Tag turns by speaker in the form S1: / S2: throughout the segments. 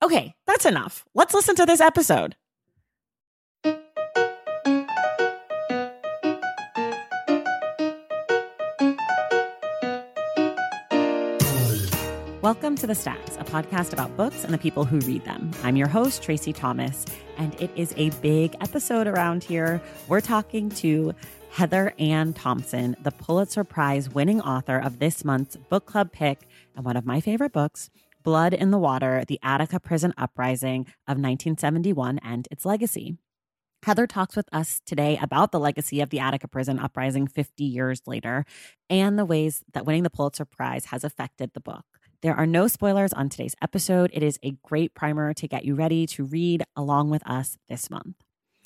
S1: Okay, that's enough. Let's listen to this episode. Welcome to The Stacks, a podcast about books and the people who read them. I'm your host, Tracy Thomas, and it is a big episode around here. We're talking to Heather Ann Thompson, the Pulitzer Prize winning author of this month's book club pick and one of my favorite books, Blood in the Water The Attica Prison Uprising of 1971 and Its Legacy. Heather talks with us today about the legacy of the Attica Prison Uprising 50 years later and the ways that winning the Pulitzer Prize has affected the book. There are no spoilers on today's episode. It is a great primer to get you ready to read along with us this month.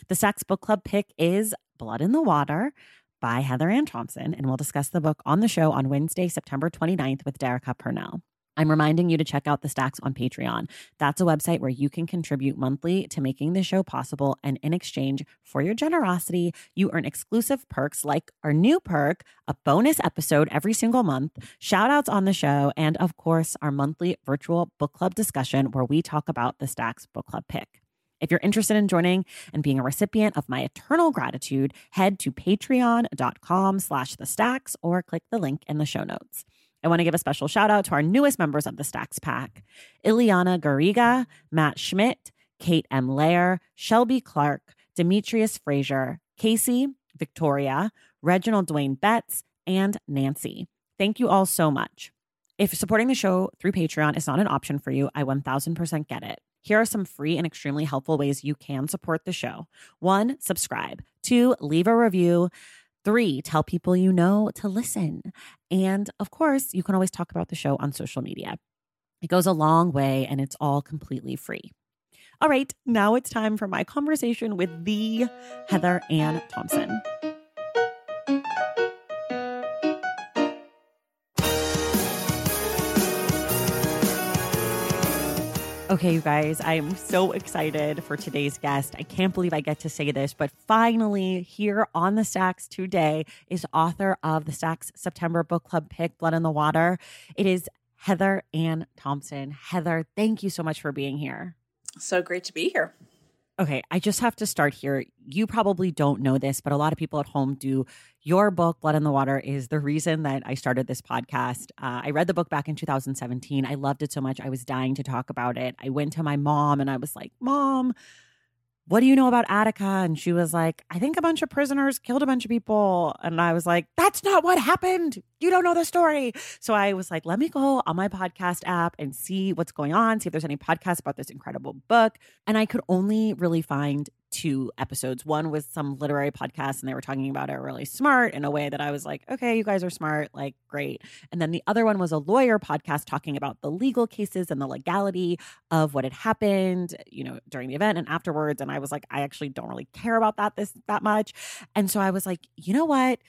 S1: The Stacks Book Club pick is Blood in the Water by Heather Ann Thompson, and we'll discuss the book on the show on Wednesday, September 29th with Derecka Purnell. I'm reminding you to check out the stacks on Patreon. That's a website where you can contribute monthly to making the show possible. And in exchange for your generosity, you earn exclusive perks like our new perk, a bonus episode every single month, shout outs on the show, and of course, our monthly virtual book club discussion where we talk about the stacks book club pick. If you're interested in joining and being a recipient of my eternal gratitude, head to patreon.com slash the stacks or click the link in the show notes. I want to give a special shout out to our newest members of the Stacks Pack Ileana Garriga, Matt Schmidt, Kate M. Lair, Shelby Clark, Demetrius Frazier, Casey, Victoria, Reginald Dwayne Betts, and Nancy. Thank you all so much. If supporting the show through Patreon is not an option for you, I 1000% get it. Here are some free and extremely helpful ways you can support the show. One, subscribe. Two, leave a review. Three, tell people you know to listen. And of course, you can always talk about the show on social media. It goes a long way and it's all completely free. All right, now it's time for my conversation with the Heather Ann Thompson. Okay, you guys, I'm so excited for today's guest. I can't believe I get to say this, but finally, here on the Stacks today is author of the Stacks September Book Club pick, Blood in the Water. It is Heather Ann Thompson. Heather, thank you so much for being here.
S2: So great to be here.
S1: Okay, I just have to start here. You probably don't know this, but a lot of people at home do. Your book, Blood in the Water, is the reason that I started this podcast. Uh, I read the book back in 2017. I loved it so much. I was dying to talk about it. I went to my mom and I was like, Mom, what do you know about Attica? And she was like, I think a bunch of prisoners killed a bunch of people. And I was like, that's not what happened. You don't know the story. So I was like, let me go on my podcast app and see what's going on, see if there's any podcasts about this incredible book. And I could only really find two episodes. One was some literary podcast, and they were talking about it really smart in a way that I was like, okay, you guys are smart, like, great. And then the other one was a lawyer podcast talking about the legal cases and the legality of what had happened, you know, during the event and afterwards. And I was like, I actually don't really care about that this that much. And so I was like, you know what?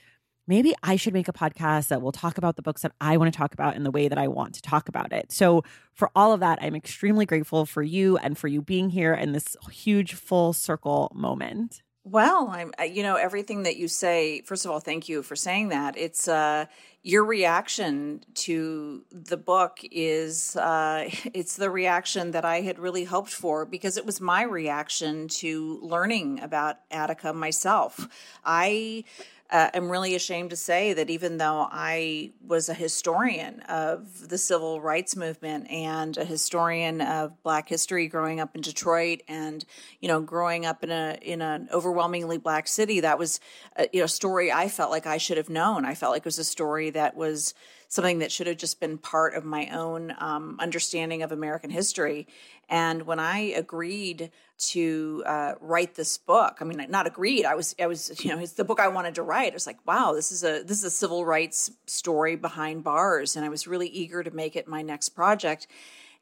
S1: Maybe I should make a podcast that will talk about the books that I want to talk about in the way that I want to talk about it. So, for all of that, I'm extremely grateful for you and for you being here in this huge full circle moment.
S2: Well, I'm, you know, everything that you say, first of all, thank you for saying that. It's, uh, your reaction to the book is uh, it's the reaction that I had really hoped for because it was my reaction to learning about Attica myself. I uh, I'm really ashamed to say that even though I was a historian of the civil rights movement and a historian of Black history growing up in Detroit, and you know, growing up in a in an overwhelmingly Black city, that was a you know a story I felt like I should have known. I felt like it was a story that was something that should have just been part of my own um, understanding of American history. And when I agreed to uh, write this book, I mean, not agreed. I was, I was, you know, it's the book I wanted to write. I was like, wow, this is a this is a civil rights story behind bars, and I was really eager to make it my next project.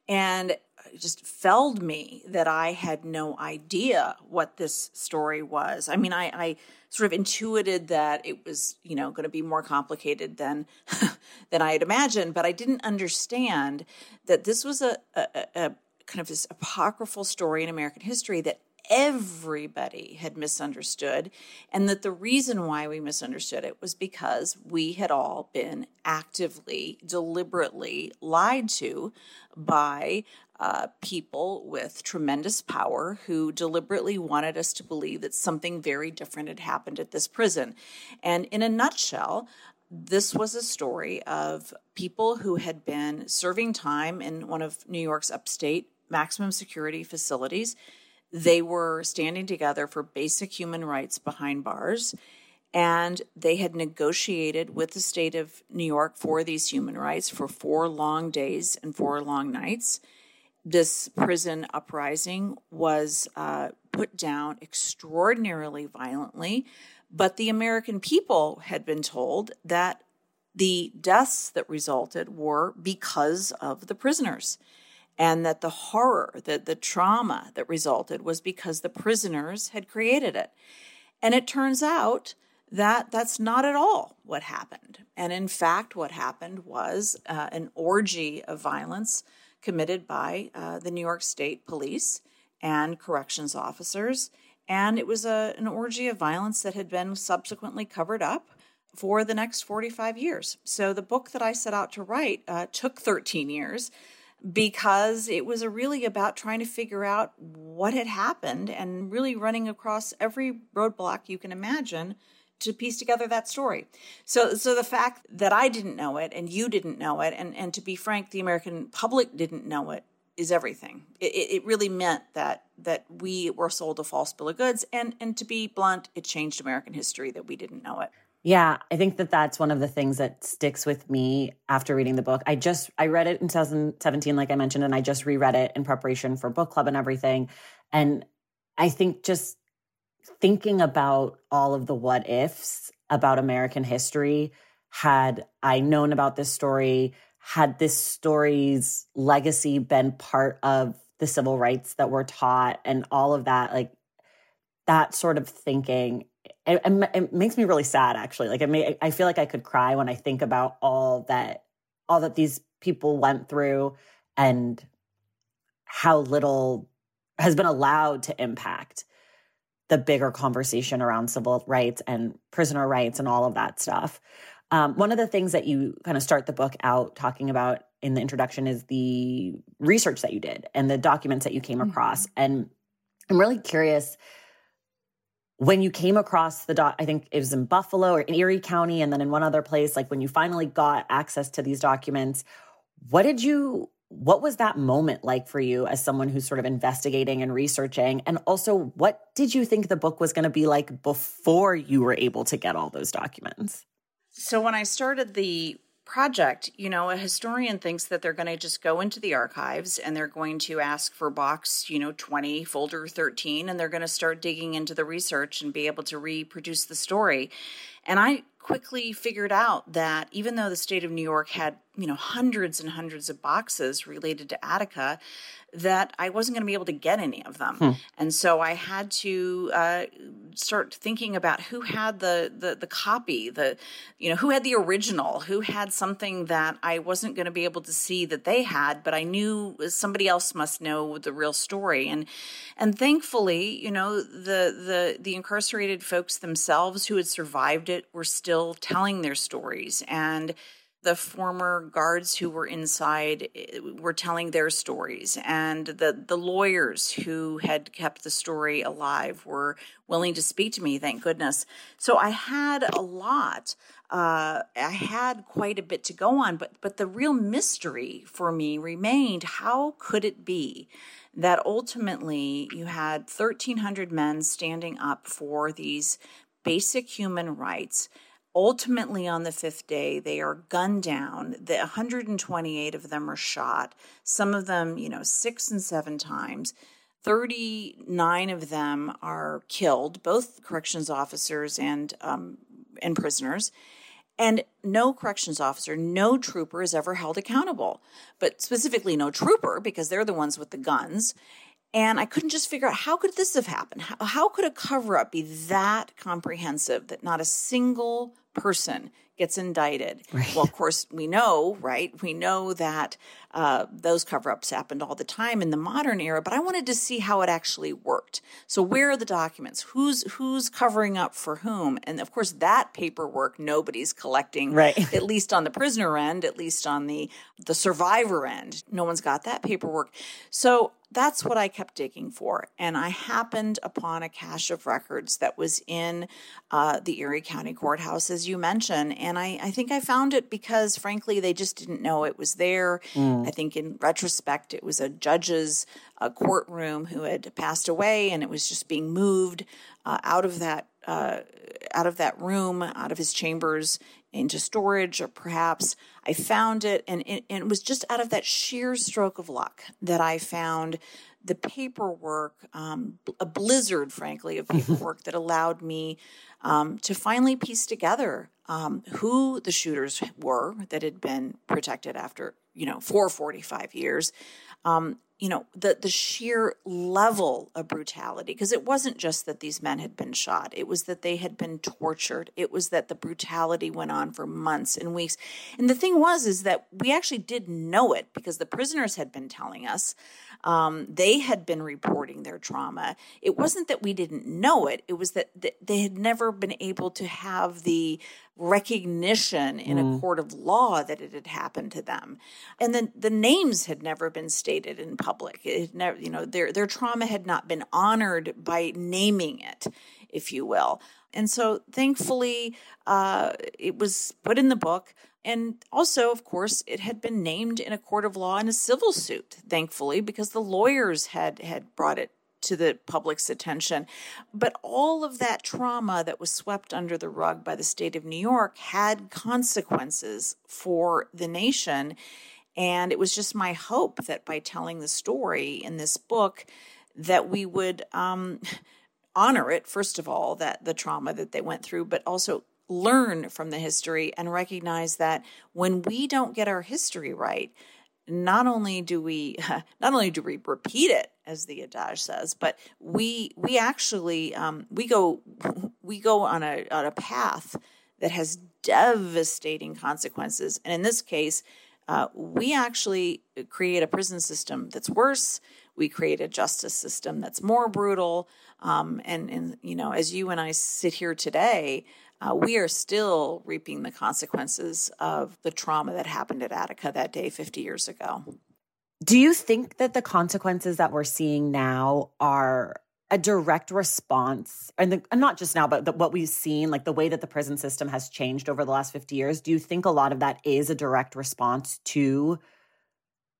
S2: And it just felled me that I had no idea what this story was. I mean, I, I sort of intuited that it was, you know, going to be more complicated than than I had imagined, but I didn't understand that this was a, a, a kind of this apocryphal story in American history that everybody had misunderstood, and that the reason why we misunderstood it was because we had all been actively, deliberately lied to by uh, people with tremendous power who deliberately wanted us to believe that something very different had happened at this prison. And in a nutshell, this was a story of people who had been serving time in one of New York's upstate maximum security facilities. They were standing together for basic human rights behind bars. And they had negotiated with the state of New York for these human rights for four long days and four long nights this prison uprising was uh, put down extraordinarily violently, but the American people had been told that the deaths that resulted were because of the prisoners, and that the horror, that the trauma that resulted was because the prisoners had created it. And it turns out that that's not at all what happened. And in fact, what happened was uh, an orgy of violence committed by uh, the New York State Police and corrections officers. And it was a, an orgy of violence that had been subsequently covered up for the next 45 years. So the book that I set out to write uh, took 13 years because it was really about trying to figure out what had happened and really running across every roadblock you can imagine to piece together that story. So so the fact that I didn't know it and you didn't know it and and to be frank the American public didn't know it is everything. It, it really meant that that we were sold a false bill of goods and and to be blunt it changed American history that we didn't know it.
S1: Yeah, I think that that's one of the things that sticks with me after reading the book. I just I read it in 2017 like I mentioned and I just reread it in preparation for book club and everything. And I think just thinking about all of the what ifs about American history, had I known about this story, had this story's legacy been part of the civil rights that were taught and all of that, like that sort of thinking, it, it makes me really sad actually. Like it may, I feel like I could cry when I think about all that, all that these people went through and how little has been allowed to impact the bigger conversation around civil rights and prisoner rights and all of that stuff. Um, one of the things that you kind of start the book out talking about in the introduction is the research that you did and the documents that you came across. Mm-hmm. And I'm really curious when you came across the doc, I think it was in Buffalo or in Erie County, and then in one other place, like when you finally got access to these documents, what did you what was that moment like for you as someone who's sort of investigating and researching? And also, what did you think the book was going to be like before you were able to get all those documents?
S2: So, when I started the project, you know, a historian thinks that they're going to just go into the archives and they're going to ask for box, you know, 20, folder 13, and they're going to start digging into the research and be able to reproduce the story. And I quickly figured out that even though the state of New York had, you know, hundreds and hundreds of boxes related to Attica, that I wasn't going to be able to get any of them. Hmm. And so I had to uh, start thinking about who had the, the the copy, the you know, who had the original, who had something that I wasn't going to be able to see that they had, but I knew somebody else must know the real story. And and thankfully, you know, the the the incarcerated folks themselves who had survived it were still telling their stories and the former guards who were inside eh, were telling their stories and the the lawyers who had kept the story alive were willing to speak to me thank goodness. So i had a lot uh, i had quite a bit to go on but but the real mystery for me remained how could it be that ultimately you had 1300 men standing up for these basic human rights Ultimately, on the fifth day, they are gunned down. The 128 of them are shot, some of them, you know, six and seven times. 39 of them are killed, both corrections officers and, um, and prisoners. And no corrections officer, no trooper is ever held accountable, but specifically no trooper because they're the ones with the guns. And I couldn't just figure out how could this have happened? How, how could a cover up be that comprehensive that not a single person gets indicted. Right. Well, of course, we know, right? We know that uh, those cover ups happened all the time in the modern era, but I wanted to see how it actually worked. So, where are the documents? Who's who's covering up for whom? And of course, that paperwork nobody's collecting,
S1: right?
S2: At least on the prisoner end, at least on the the survivor end, no one's got that paperwork. So that's what I kept digging for. And I happened upon a cache of records that was in uh, the Erie County Courthouse, as you mentioned. And I, I, think I found it because, frankly, they just didn't know it was there. Mm. I think in retrospect, it was a judge's uh, courtroom who had passed away, and it was just being moved uh, out of that. Uh, out of that room, out of his chambers into storage, or perhaps I found it, and it, and it was just out of that sheer stroke of luck that I found the paperwork, um, a blizzard, frankly, of paperwork that allowed me um, to finally piece together um, who the shooters were that had been protected after, you know, for 45 years. Um, you know the the sheer level of brutality because it wasn't just that these men had been shot. It was that they had been tortured. It was that the brutality went on for months and weeks. And the thing was is that we actually did know it because the prisoners had been telling us um, they had been reporting their trauma. It wasn't that we didn't know it it was that they had never been able to have the recognition in mm. a court of law that it had happened to them. And then the names had never been stated in public. It never you know their their trauma had not been honored by naming it if you will. And so thankfully uh, it was put in the book and also of course it had been named in a court of law in a civil suit thankfully because the lawyers had had brought it to the public's attention. But all of that trauma that was swept under the rug by the state of New York had consequences for the nation. And it was just my hope that by telling the story in this book, that we would um, honor it, first of all, that the trauma that they went through, but also learn from the history and recognize that when we don't get our history right, not only do we not only do we repeat it as the adage says but we we actually um, we go we go on a on a path that has devastating consequences. And in this case uh, we actually create a prison system that's worse. We create a justice system that's more brutal. Um, and and you know as you and i sit here today uh, we are still reaping the consequences of the trauma that happened at Attica that day 50 years ago.
S1: Do you think that the consequences that we're seeing now are a direct response, and, the, and not just now, but the, what we've seen, like the way that the prison system has changed over the last 50 years? Do you think a lot of that is a direct response to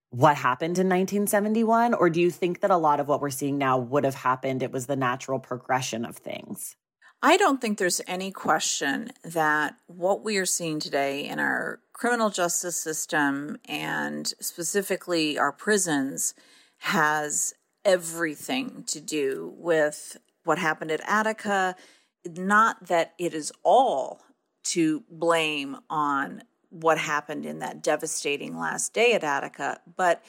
S1: what happened in 1971? Or do you think that a lot of what we're seeing now would have happened? It was the natural progression of things?
S2: I don't think there's any question that what we are seeing today in our criminal justice system and specifically our prisons has everything to do with what happened at Attica. Not that it is all to blame on what happened in that devastating last day at Attica, but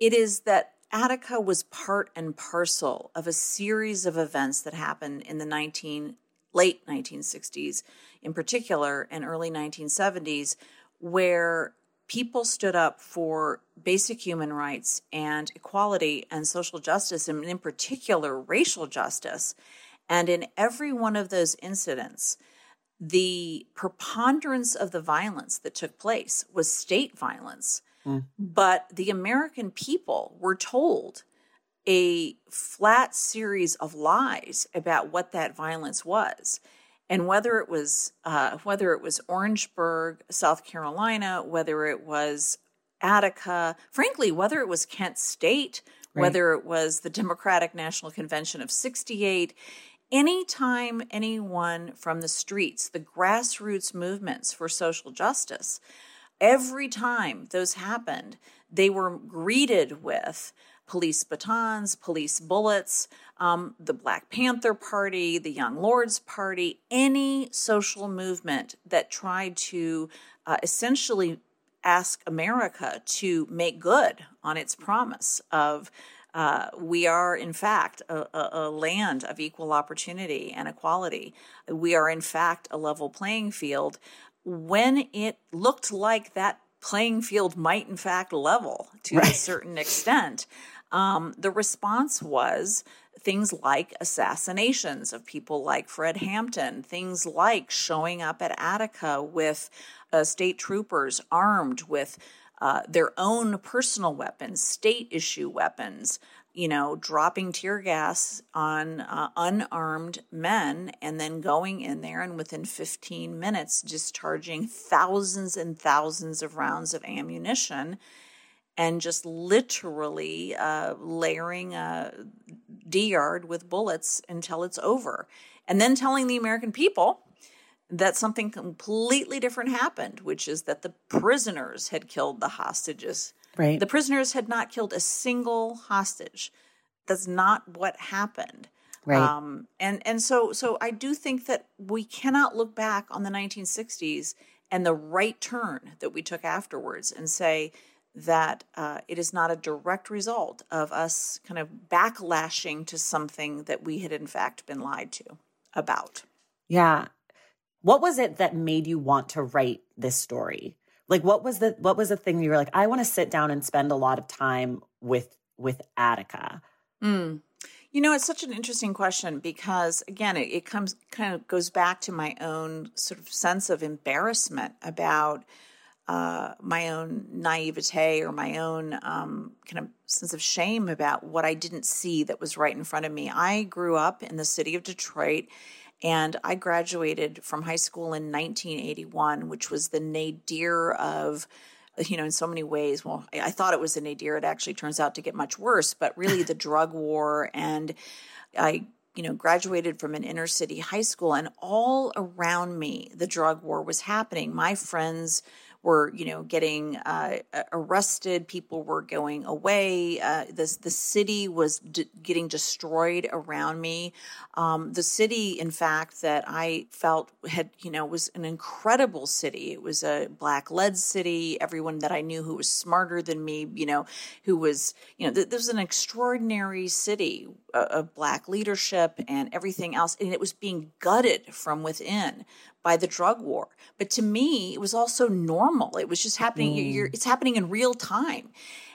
S2: it is that Attica was part and parcel of a series of events that happened in the 19 late 1960s in particular and early 1970s where people stood up for basic human rights and equality and social justice and in particular racial justice and in every one of those incidents the preponderance of the violence that took place was state violence. Mm. But the American people were told a flat series of lies about what that violence was. And whether it was uh, whether it was Orangeburg, South Carolina, whether it was Attica, frankly, whether it was Kent State, right. whether it was the Democratic National Convention of 68, anytime anyone from the streets, the grassroots movements for social justice, every time those happened, they were greeted with police batons, police bullets, um, the Black Panther Party, the Young Lords Party, any social movement that tried to uh, essentially ask America to make good on its promise of uh, we are, in fact, a, a, land of equal opportunity and equality. We are, in fact, a level playing field. When it looked like that playing field might, in fact, level to right. a certain extent, um, the response was things like assassinations of people like Fred Hampton, things like showing up at Attica with uh, state troopers armed with uh, their own personal weapons, state issue weapons, you know, dropping tear gas on uh, unarmed men and then going in there and within 15 minutes discharging thousands and thousands of rounds of ammunition and just literally uh, layering a D yard with bullets until it's over. And then telling the American people that something completely different happened, which is that the prisoners had killed the hostages.
S1: Right.
S2: The prisoners had not killed a single hostage. That's not what happened.
S1: Right. Um,
S2: and and so so I do think that we cannot look back on the 1960s and the right turn that we took afterwards and say that uh, it is not a direct result of us kind of backlashing to something that we had in fact been lied to about.
S1: Yeah. What was it that made you want to write this story? Like what was the what was the thing you were like, I want to sit down and spend a lot of time with with Attica?
S2: Mm. You know, it's such an interesting question because again, it, it comes kind of goes back to my own sort of sense of embarrassment about uh, my own naivete or my own um, kind of sense of shame about what I didn't see that was right in front of me. I grew up in the city of Detroit and I graduated from high school in 1981, which was the nadir of you know, in so many ways. Well, I thought it was a nadir. It actually turns out to get much worse, but really the drug war. And I, you know, graduated from an inner city high school, and all around me, the drug war was happening. My friends were, you know, getting uh, arrested. People were going away. Uh, the the city was d- getting destroyed around me. Um, the city, in fact, that I felt had, you know, was an incredible city. It was a black led city. Everyone that I knew who was smarter than me, you know, who was, you know, th- this was an extraordinary city uh, of black leadership and everything else, and it was being gutted from within by the drug war. But to me, it was also normal. It was just happening. Mm. it's happening in real time.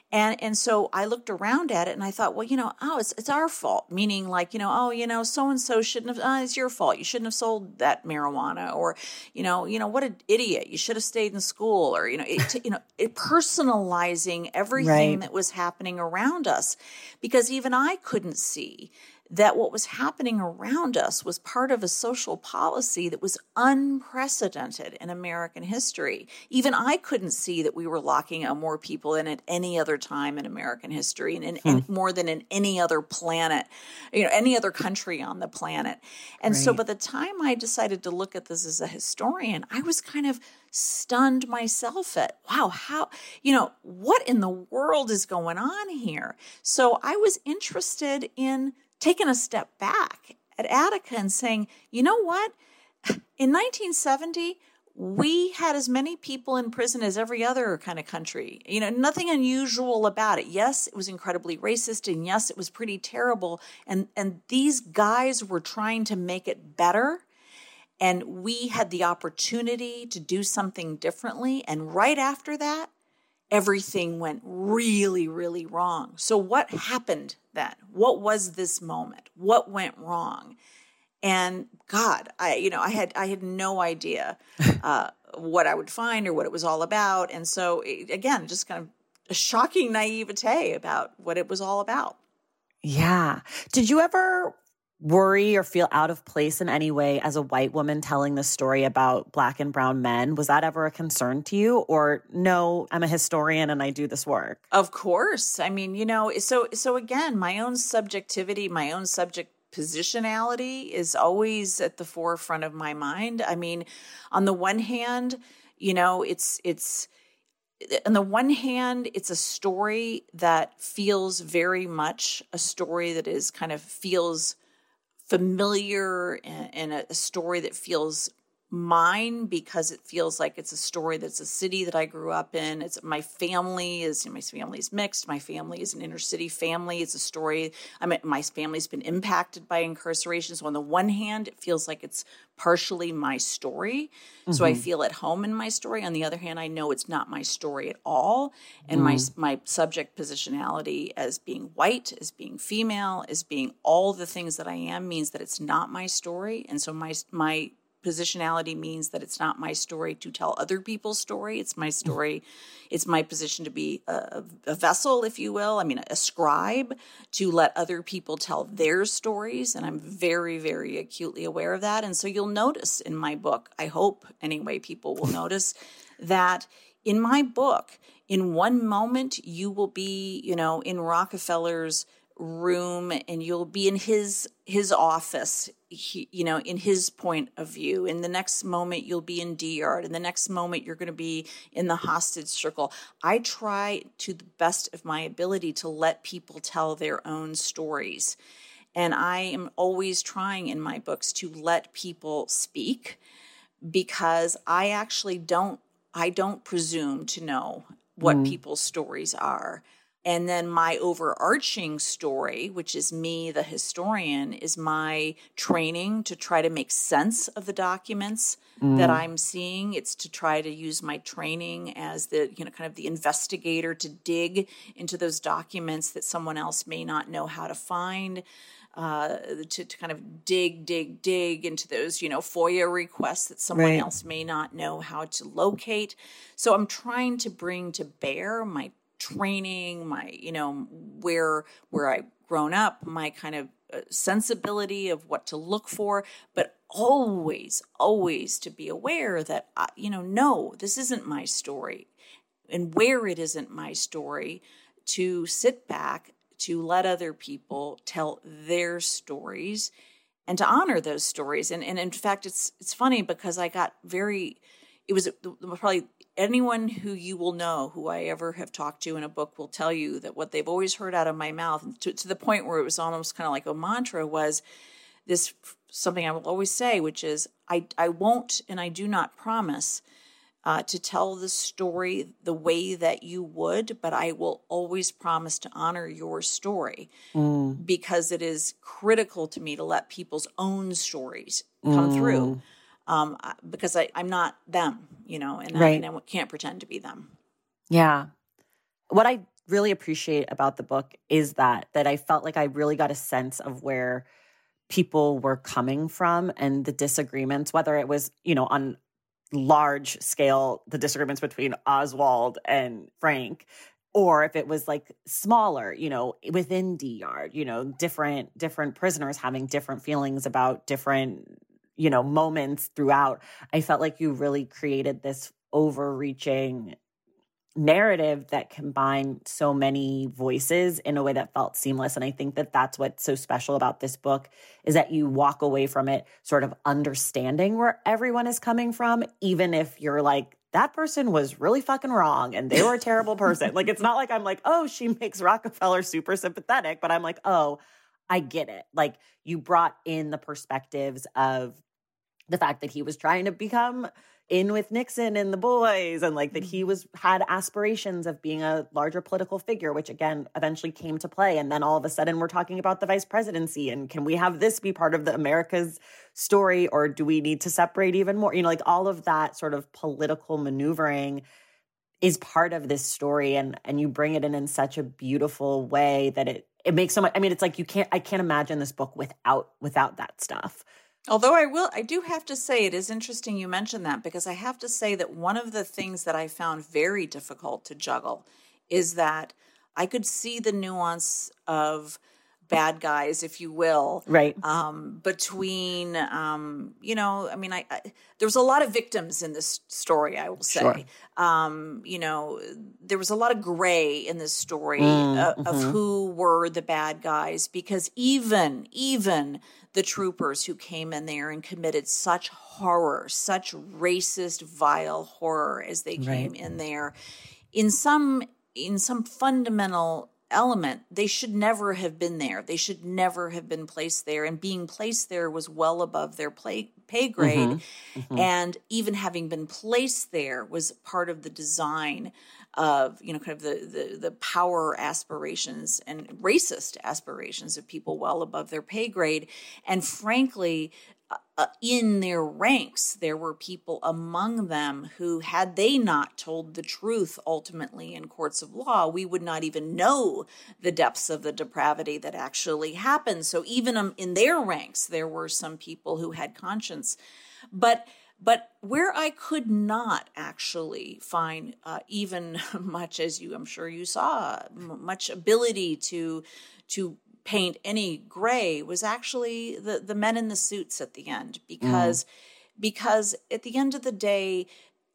S2: And and so I looked around at it and I thought, well, you know, oh, it's it's our fault. Meaning, like, you know, oh, you know, so and so shouldn't have. Oh, it's your fault. You shouldn't have sold that marijuana, or you know, you know, what an idiot. You should have stayed in school, or you know, it, you know, it personalizing everything right. that was happening around us, because even I couldn't see that what was happening around us was part of a social policy that was unprecedented in American history. Even I couldn't see that we were locking up more people than at any other time in American history and, in, hmm. more than in any other planet, you know, any other country on the planet. And right. so by the time I decided to look at this as a historian, I was kind of stunned myself at wow how you know what in the world is going on here so i was interested in taken a step back at Attica and saying, you know what? In 1970, we had as many people in prison as every other kind of country. You know, nothing unusual about it. Yes, it was incredibly racist and yes, it was pretty terrible and and these guys were trying to make it better and we had the opportunity to do something differently and right after that everything went really, really wrong. So, what happened then? What was this moment? What went wrong? And God, I you know I had I had no idea uh, what I would find or what it was all about, and so it, again, just kind of a shocking naivete about what it was all about.
S1: Yeah. Did you ever worry or feel out of place in any way as a white woman telling the story about black and brown men? Was that ever a concern to you or no, I'm a historian and I do this work?
S2: Of course. I mean, you know, so so again, my own subjectivity, my own subject positionality is always at the forefront of my mind. I mean, on the one hand, you know, it's it's on the one hand, it's a story that feels very much a story that is kind of feels familiar and, and a, a story that feels mine because it feels like it's a story that's a city that I grew up in. It's my family is my family is mixed. My family is an inner city family. It's a story. I mean, my family's been impacted by incarceration. So on the one hand, it feels like it's partially my story. Mm-hmm. So I mm-hmm. feel at home in my story. On the other hand, I know it's not my story at all. And mm. my my subject positionality as being white, as being female, as being all the things that I am means that it's not my story. And so my my positionality means that it's not my story to tell other people's story. It's my mm. story. It's my position to be a, a, vessel, if you will. I mean, a scribe to let other people tell their stories. And I'm very, very acutely aware of that. And so you'll notice in my book, I hope anyway, people will notice that in my book, in one moment, you will be, you know, in Rockefeller's room and you'll be in his his office he, you know in his point of view. In the next moment you'll be in d yard in the next moment you're going to be in the hostage circle. I try to the best of my ability to let people tell their own stories. And i am always trying in my books to let people speak because i actually don't i don't presume to know what mm. people's stories are and then my overarching story, which is me, the historian, is my training to try to make sense of the documents mm. that I'm seeing. It's to try to use my training as the, you know, kind of the investigator to dig into those documents that someone else may not know how to find. Uh, to, to kind of dig, dig, dig into those, you know, FOIA requests that someone right. else may not know how to locate. So I'm trying to bring to bear my training, my you know where where I grown up, my kind of uh, sensibility of what to look for, but always always to be aware that I, you know no, this isn't my story, and where it isn't my story, to sit back to let other people tell their stories and to honor those stories. And and in fact it's it's funny because I got very it was probably anyone who you will know who I ever have talked to in a book will tell you that what they've always heard out of my mouth to, to the point where it was almost kind of like a mantra was this something I will always say, which is I, I won't and I do not promise uh, to tell the story the way that you would, but I will always promise to honor your story mm. because it is critical to me to let people's own stories come mm. through um, because I, I'm not them, you know, and, right. And I can't pretend to be them.
S1: Yeah. What I really appreciate about the book is that that I felt like I really got a sense of where people were coming from and the disagreements, whether it was, you know, on large scale, the disagreements between Oswald and Frank, or if it was like smaller, you know, within D Yard, you know, different different prisoners having different feelings about different you know moments throughout i felt like you really created this overreaching narrative that combined so many voices in a way that felt seamless and i think that that's what's so special about this book is that you walk away from it sort of understanding where everyone is coming from even if you're like that person was really fucking wrong and they were a terrible person like it's not like i'm like oh she makes rockefeller super sympathetic but i'm like oh I get it. Like you brought in the perspectives of the fact that he was trying to become in with Nixon and the boys and like that he mm-hmm. was had aspirations of being a larger political figure which again eventually came to play and then all of a sudden we're talking about the vice presidency and can we have this be part of the America's story or do we need to separate even more you know like all of that sort of political maneuvering is part of this story and and you bring it in in such a beautiful way that it it makes so much I mean it's like you can't I can't imagine this book without without that stuff
S2: Although I will, I do have to say it is interesting you mentioned that because I have to say that one of the things that I found very difficult to juggle is that I could see the nuance of bad guys, if you will,
S1: right?
S2: Um, between, um, you know, I mean, I, I, there was a lot of victims in this story. I will say, sure. um, you know, there was a lot of gray in this story mm, of, mm-hmm. of who were the bad guys because even even the troopers who came in there and committed such horror, such racist, vile horror as they came right. in there, in some in some fundamental element, they should never have been there. They should never have been placed there. And being placed there was well above their play, pay grade. Mm-hmm. Mm-hmm. And even having been placed there was part of the design of, you know, kind of the, the, the power aspirations and racist aspirations of people well above their pay grade. And frankly, uh, in their ranks, there were people among them who, had they not told the truth ultimately in courts of law, we would not even know the depths of the depravity that actually happened. So, even um, in their ranks, there were some people who had conscience. But but where I could not actually find uh, even much as you, I'm sure you saw, much ability to to paint any gray was actually the the men in the suits at the end because mm. because at the end of the day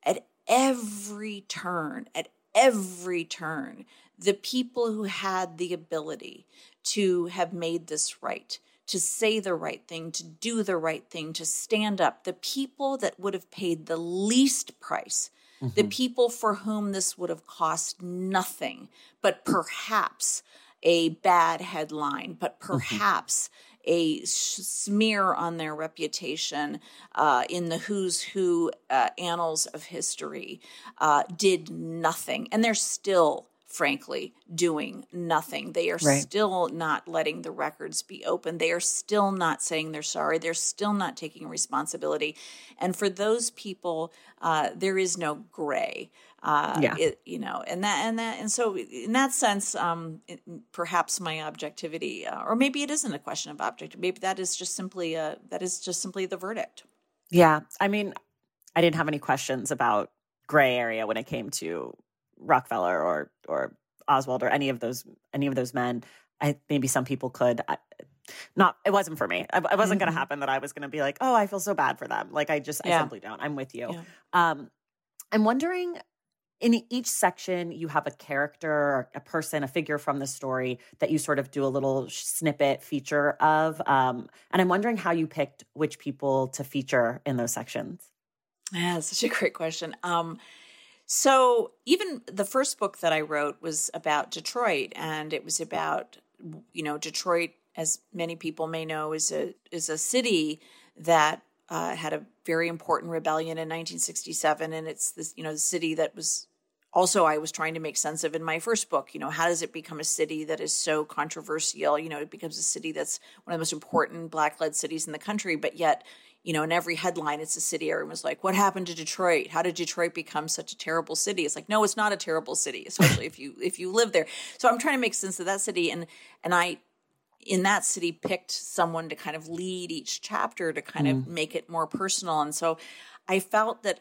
S2: at every turn at every turn the people who had the ability to have made this right to say the right thing to do the right thing to stand up the people that would have paid the least price mm-hmm. the people for whom this would have cost nothing but perhaps a bad headline, but mm-hmm. perhaps a smear on their reputation uh, in the who's who uh, annals of history, uh, did nothing. And they're still frankly, doing nothing. They are right. still not letting the records be open. They are still not saying they're sorry. They're still not taking responsibility. And for those people, uh, there is no gray. Uh, yeah. It, you know, and that, and that, and so in that sense, um, it, perhaps my objectivity, uh, or maybe it isn't a question of objectivity. Maybe that is just simply a, that is just simply the verdict.
S1: Yeah. I mean, I didn't have any questions about gray area when it came to Rockefeller or, or Oswald or any of those, any of those men. I, maybe some people could, I, not it wasn't for me. It, wasn't mm-hmm. going to happen that I was going to be like, oh, I feel so bad for them. Like I just, yeah. I simply don't. I'm with you. Yeah. Um, I'm wondering in each section you have a character a person a figure from the story that you sort of do a little snippet feature of um, and i'm wondering how you picked which people to feature in those sections.
S2: Yeah that's such a great question. Um, so even the first book that i wrote was about detroit and it was about you know detroit as many people may know is a is a city that uh, had a very important rebellion in 1967 and it's this you know the city that was also I was trying to make sense of in my first book. You know, how does it become a city that is so controversial? You know, it becomes a city that's one of the most important black led cities in the country, but yet, you know, in every headline, it's a city. Everyone's like, "What happened to Detroit? How did Detroit become such a terrible city?" It's like, no, it's not a terrible city, especially if you if you live there. So I'm trying to make sense of that city, and and I in that city picked someone to kind of lead each chapter to kind mm. of make it more personal, and so I felt that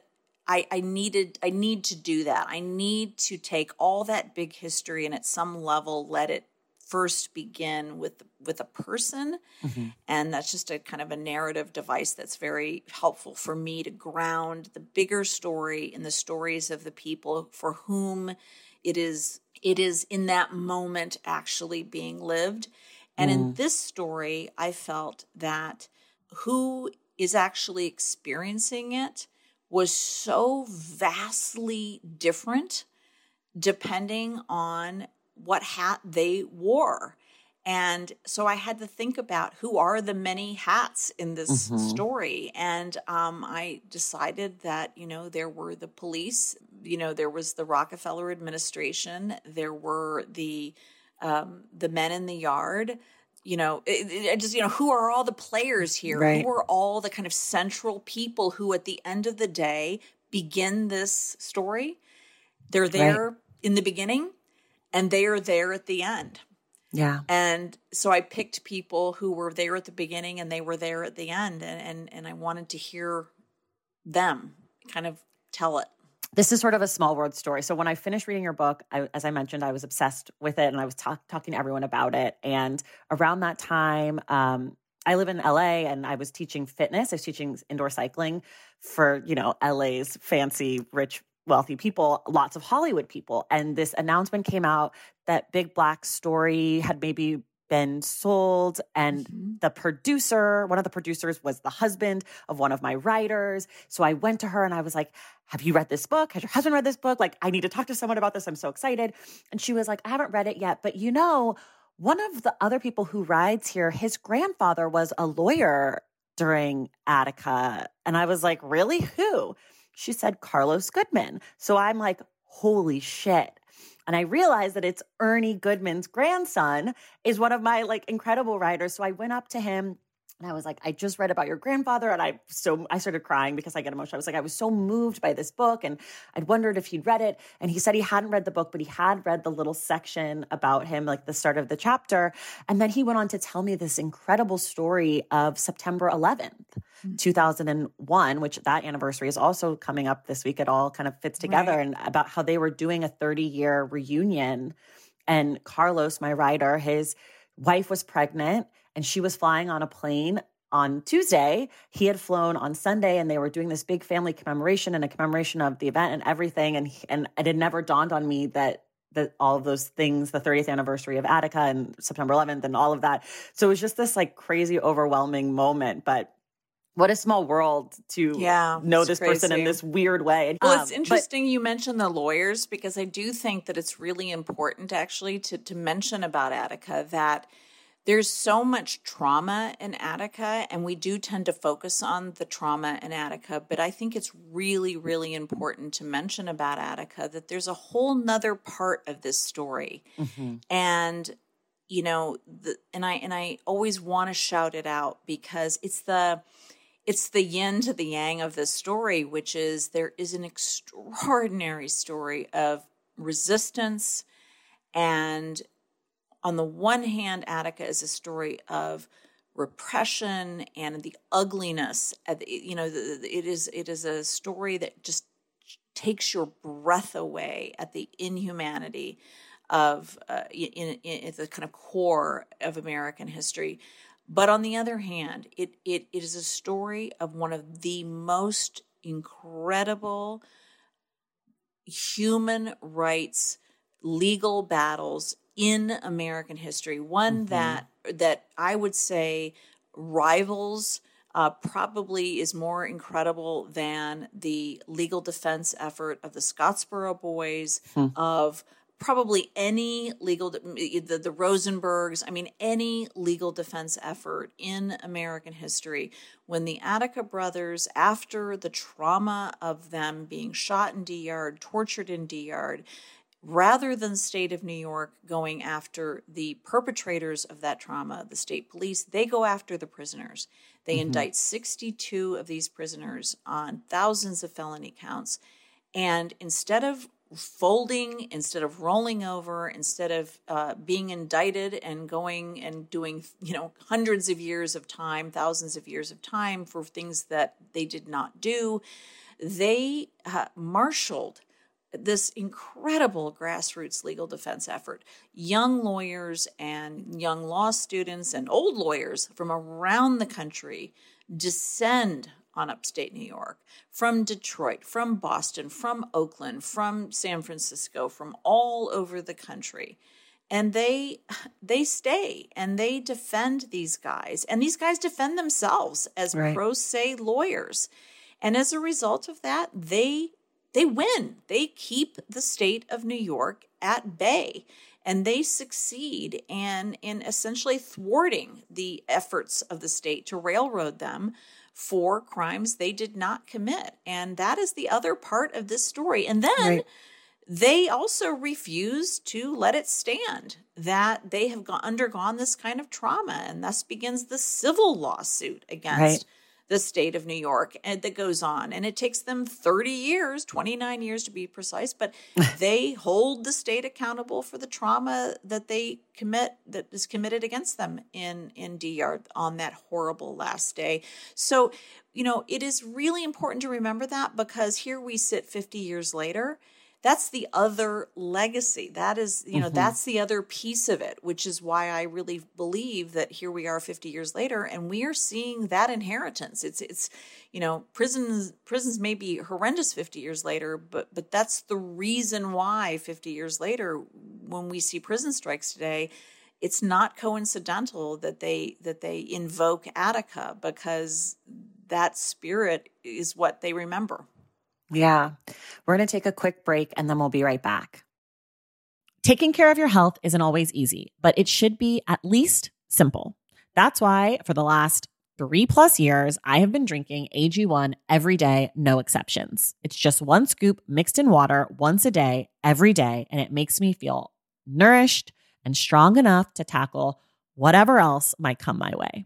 S2: I, I needed I need to do that. I need to take all that big history and at some level let it first begin with with a person mm-hmm. and that's just a kind of a narrative device that's very helpful for me to ground the bigger story in the stories of the people for whom it is it is in that moment actually being lived and mm. in this story i felt that who is actually experiencing it was so vastly different depending on what hat they wore. And so I had to think about who are the many hats in this mm-hmm. story. And um, I decided that, you know, there were the police, you know, there was the Rockefeller administration, there were the um, the men in the yard, you know, it, it just, you know, who are all the players here? Right. Who are all the kind of central people who, at the end of the day, begin this story? They're there right. in the beginning and they are there at the end.
S1: Yeah.
S2: And so I picked people who were there at the beginning and they were there at the end and and, and I wanted to hear them kind of tell it.
S1: This is sort of a small world story. So when I finished reading your book, I, as I mentioned, I was obsessed with it and I was talk, talking to everyone about it. And around that time, um, I live in LA and I was teaching fitness. I was teaching indoor cycling for, you know, LA's fancy, rich, wealthy people, lots of Hollywood people. And this announcement came out that Big Black Story had maybe been sold and mm-hmm. the producer one of the producers was the husband of one of my writers. So i went to her and i was like have you read this book? Has your husband read this book? Like i need to talk to someone about this. I'm so excited. And she was like i haven't read it yet but you know one of the other people who rides here his grandfather was a lawyer during attica. And i was like really? Who? She said carlos goodman. So i'm like holy shit and I realized that it's Ernie Goodman's grandson is one of my like incredible writers. So I went up to him and I was like, I just read about your grandfather. And I so I started crying because I get emotional. I was like, I was so moved by this book. And I'd wondered if he'd read it. And he said he hadn't read the book, but he had read the little section about him, like the start of the chapter. And then he went on to tell me this incredible story of September 11th, mm-hmm. 2001, which that anniversary is also coming up this week. It all kind of fits together right. and about how they were doing a 30 year reunion. And Carlos, my writer, his wife was pregnant and she was flying on a plane on Tuesday. He had flown on Sunday, and they were doing this big family commemoration and a commemoration of the event and everything. And and it had never dawned on me that that all of those things, the 30th anniversary of Attica and September 11th, and all of that. So it was just this like crazy, overwhelming moment, but. What a small world to
S2: yeah,
S1: know this crazy. person in this weird way.
S2: Well, um, it's interesting but, you mentioned the lawyers because I do think that it's really important actually to to mention about Attica that there's so much trauma in Attica, and we do tend to focus on the trauma in Attica, but I think it's really, really important to mention about Attica that there's a whole nother part of this story. Mm-hmm. And you know, the, and I and I always want to shout it out because it's the it's the yin to the yang of this story, which is there is an extraordinary story of resistance and on the one hand, Attica is a story of repression and the ugliness. You know, it is it is a story that just takes your breath away at the inhumanity of uh, in, in, the kind of core of American history. But on the other hand, it, it it is a story of one of the most incredible human rights legal battles in American history, one mm-hmm. that that I would say rivals uh, probably is more incredible than the legal defense effort of the Scottsboro Boys, hmm. of probably any legal the, the Rosenbergs. I mean, any legal defense effort in American history. When the Attica brothers, after the trauma of them being shot in D Yard, tortured in D Yard, rather than the state of New York going after the perpetrators of that trauma, the state police, they go after the prisoners. They mm-hmm. indict 62 of these prisoners on thousands of felony counts. And instead of folding, instead of rolling over, instead of uh, being indicted and going and doing, you know, hundreds of years of time, thousands of years of time for things that they did not do, they uh, marshaled this incredible grassroots legal defense effort. Young lawyers and young law students and old lawyers from around the country descend on upstate New York, from Detroit, from Boston, from Oakland, from San Francisco, from all over the country. And they they stay and they defend these guys. And these guys defend themselves as right. pro se lawyers. And as a result of that, they they win. They keep the state of New York at bay and they succeed in, in essentially thwarting the efforts of the state to railroad them for crimes they did not commit. And that is the other part of this story. And then right. they also refuse to let it stand that they have undergone this kind of trauma, and thus begins the civil lawsuit against. Right the state of New York and that goes on and it takes them 30 years 29 years to be precise but they hold the state accountable for the trauma that they commit that is committed against them in in D Yard on that horrible last day. So you know it is really important to remember that because here we sit 50 years later that's the other legacy. That is you know mm-hmm. that's the other piece of it which is why i really believe that here we are 50 years later and we are seeing that inheritance. It's it's you know prisons prisons may be horrendous 50 years later but but that's the reason why 50 years later when we see prison strikes today it's not coincidental that they that they invoke attica because that spirit is what they remember
S1: yeah. We're going to take a quick break and then we'll be right back. Taking care of your health isn't always easy, but it should be at least simple. That's why for the last three plus years, I have been drinking AG1 every day, no exceptions. It's just one scoop mixed in water once a day, every day, and it makes me feel nourished and strong enough to tackle whatever else might come my way.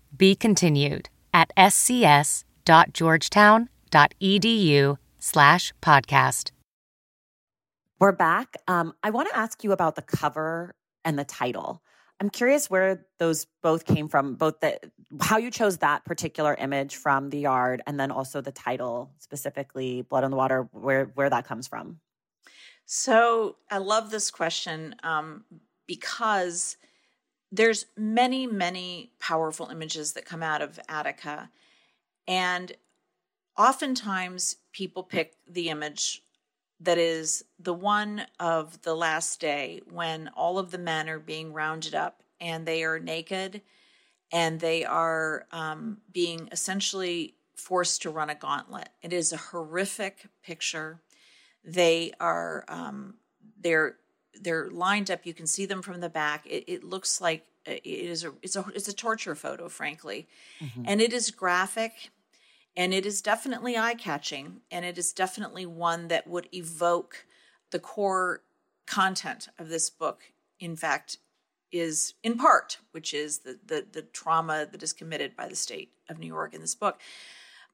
S3: be continued at scs.georgetown.edu slash podcast.
S1: We're back. Um, I want to ask you about the cover and the title. I'm curious where those both came from, both the how you chose that particular image from the yard and then also the title, specifically Blood on the Water, where where that comes from.
S2: So I love this question um, because – there's many many powerful images that come out of attica and oftentimes people pick the image that is the one of the last day when all of the men are being rounded up and they are naked and they are um, being essentially forced to run a gauntlet. It is a horrific picture. They are um, they're they're lined up. You can see them from the back. It, it looks like uh, it is a it's a it's a torture photo, frankly, mm-hmm. and it is graphic, and it is definitely eye catching, and it is definitely one that would evoke the core content of this book. In fact, is in part, which is the the the trauma that is committed by the state of New York in this book.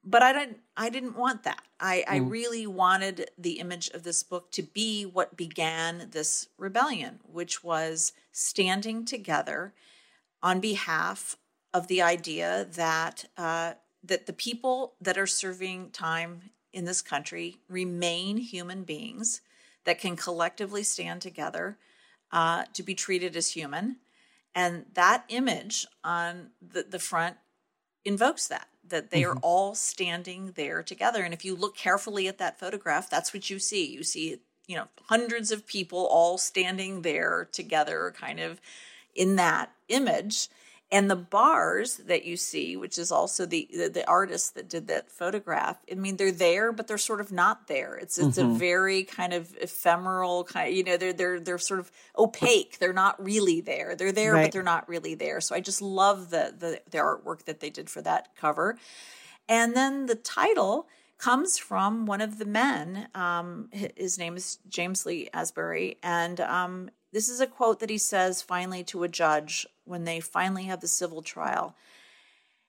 S2: But I didn't I didn't want that. I, mm. I really wanted the image of this book to be what began this rebellion, which was standing together on behalf of the idea that uh, that the people that are serving time in this country remain human beings that can collectively stand together uh, to be treated as human, and that image on the, the front invokes that that they mm-hmm. are all standing there together. And if you look carefully at that photograph, that's what you see. You see, you know, hundreds of people all standing there together, kind of in that image and the bars that you see which is also the, the, the artist that did that photograph i mean they're there but they're sort of not there. It's it's mm-hmm. a very kind of ephemeral kind of, you know they're they're they're sort of opaque. They're not really there. They're there right. but they're not really there. So i just love the, the the artwork that they did for that cover. And then the title comes from one of the men um, his name is james lee asbury. And um, this is a quote that he says finally to a judge when they finally have the civil trial.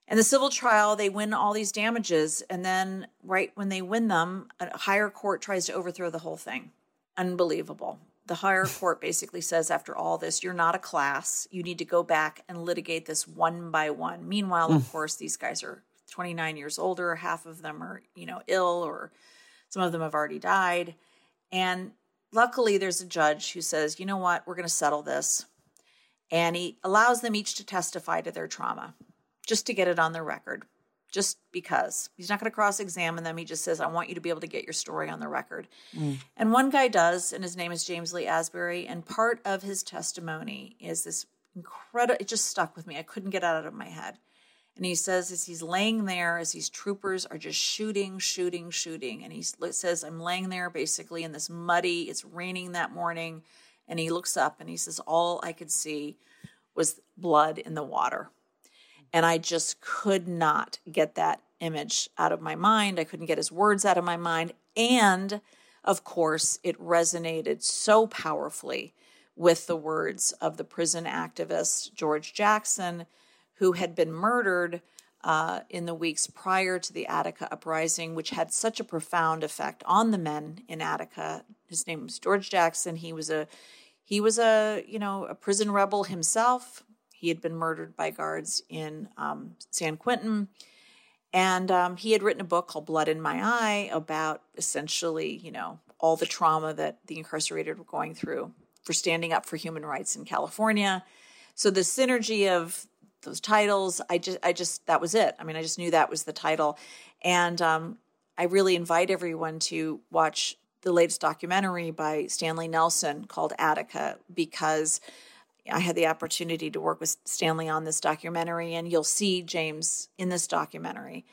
S2: And the civil trial, they win all these damages. And then, right when they win them, a higher court tries to overthrow the whole thing. Unbelievable. The higher court basically says, after all this, you're not a class. You need to go back and litigate this one by one. Meanwhile, of mm. course, these guys are 29 years older. Half of them are, you know, ill or some of them have already died. And luckily, there's a judge who says, you know what, we're going to settle this. And he allows them each to testify to their trauma just to get it on their record, just because. He's not going to cross examine them. He just says, I want you to be able to get your story on the record. Mm. And one guy does, and his name is James Lee Asbury. And part of his testimony is this incredible, it just stuck with me. I couldn't get it out of my head. And he says, as he's laying there, as these troopers are just shooting, shooting, shooting, and he says, I'm laying there basically in this muddy, it's raining that morning. And he looks up and he says, All I could see was blood in the water. And I just could not get that image out of my mind. I couldn't get his words out of my mind. And of course, it resonated so powerfully with the words of the prison activist George Jackson who had been murdered uh, in the weeks prior to the Attica uprising, which had such a profound effect on the men in Attica. His name was George Jackson. He was a he was a you know a prison rebel himself. He had been murdered by guards in um, San Quentin, and um, he had written a book called Blood in My Eye about essentially you know all the trauma that the incarcerated were going through for standing up for human rights in California. So the synergy of those titles. I just, I just, that was it. I mean, I just knew that was the title. And um, I really invite everyone to watch the latest documentary by Stanley Nelson called Attica because I had the opportunity to work with Stanley on this documentary, and you'll see James in this documentary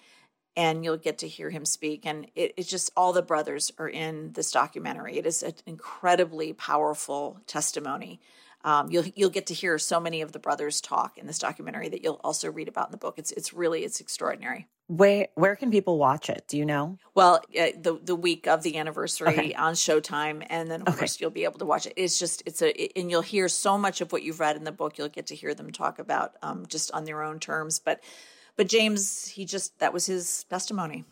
S2: and you'll get to hear him speak. And it, it's just all the brothers are in this documentary. It is an incredibly powerful testimony um, you'll you'll get to hear so many of the brothers talk in this documentary that you'll also read about in the book. It's it's really it's extraordinary.
S1: Where where can people watch it? Do you know?
S2: Well, uh, the the week of the anniversary okay. on Showtime, and then of okay. course you'll be able to watch it. It's just it's a it, and you'll hear so much of what you've read in the book. You'll get to hear them talk about um, just on their own terms. But but James, he just that was his testimony.